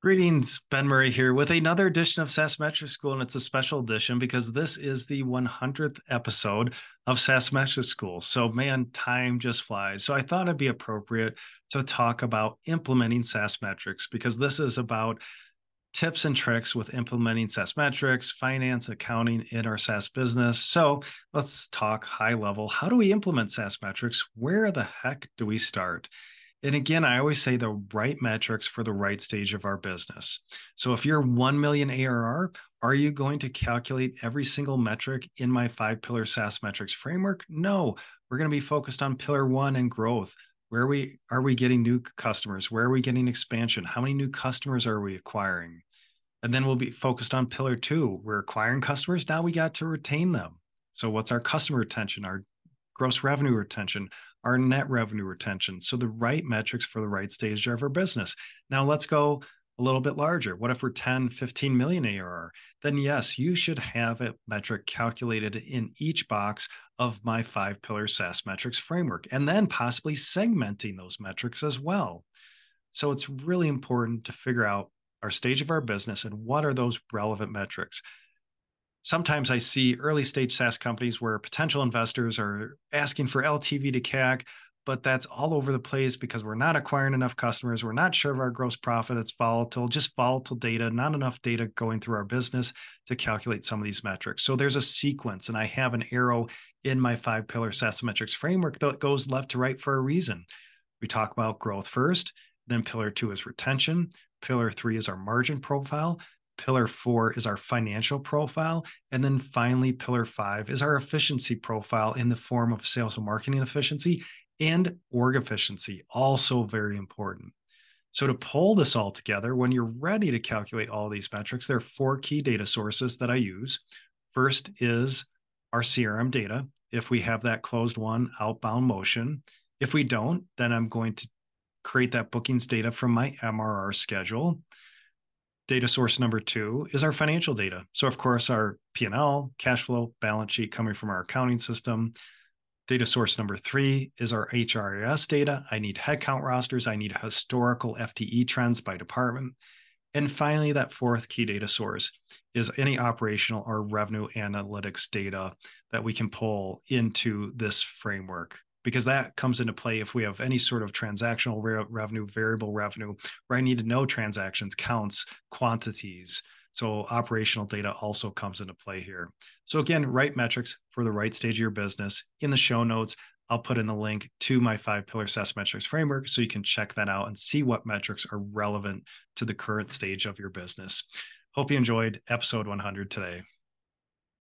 Greetings, Ben Murray here with another edition of SaaS Metrics School, and it's a special edition because this is the 100th episode of SaaS Metrics School. So, man, time just flies. So, I thought it'd be appropriate to talk about implementing SaaS metrics because this is about tips and tricks with implementing SaaS metrics, finance, accounting in our SaaS business. So, let's talk high level. How do we implement SaaS metrics? Where the heck do we start? And again, I always say the right metrics for the right stage of our business. So if you're 1 million ARR, are you going to calculate every single metric in my five pillar SaaS metrics framework? No, we're going to be focused on pillar one and growth. Where are we are we getting new customers? Where are we getting expansion? How many new customers are we acquiring? And then we'll be focused on pillar two. We're acquiring customers. Now we got to retain them. So what's our customer retention, our gross revenue retention? Our net revenue retention. So the right metrics for the right stage of our business. Now let's go a little bit larger. What if we're 10, 15 million ARR? Then yes, you should have a metric calculated in each box of my five pillar SaaS metrics framework, and then possibly segmenting those metrics as well. So it's really important to figure out our stage of our business and what are those relevant metrics sometimes I see early stage SaaS companies where potential investors are asking for LTV to CAC, but that's all over the place because we're not acquiring enough customers. We're not sure of our gross profit. It's volatile, just volatile data, not enough data going through our business to calculate some of these metrics. So there's a sequence, and I have an arrow in my five pillar SaaS metrics framework that goes left to right for a reason. We talk about growth first, then pillar two is retention, pillar three is our margin profile, Pillar four is our financial profile. And then finally, pillar five is our efficiency profile in the form of sales and marketing efficiency and org efficiency, also very important. So, to pull this all together, when you're ready to calculate all these metrics, there are four key data sources that I use. First is our CRM data. If we have that closed won outbound motion, if we don't, then I'm going to create that bookings data from my MRR schedule data source number two is our financial data. So, of course, our P&L, cash flow, balance sheet coming from our accounting system. Data source number three is our HRIS data. I need headcount rosters. I need historical FTE trends by department. And finally, that fourth key data source is any operational or revenue analytics data that we can pull into this framework because that comes into play if we have any sort of transactional re- revenue, variable revenue, where I need to know transactions, counts, quantities. So operational data also comes into play here. So again, right metrics for the right stage of your business. In the show notes, I'll put in a link to my five pillar SaaS metrics framework so you can check that out and see what metrics are relevant to the current stage of your business. Hope you enjoyed episode 100 today.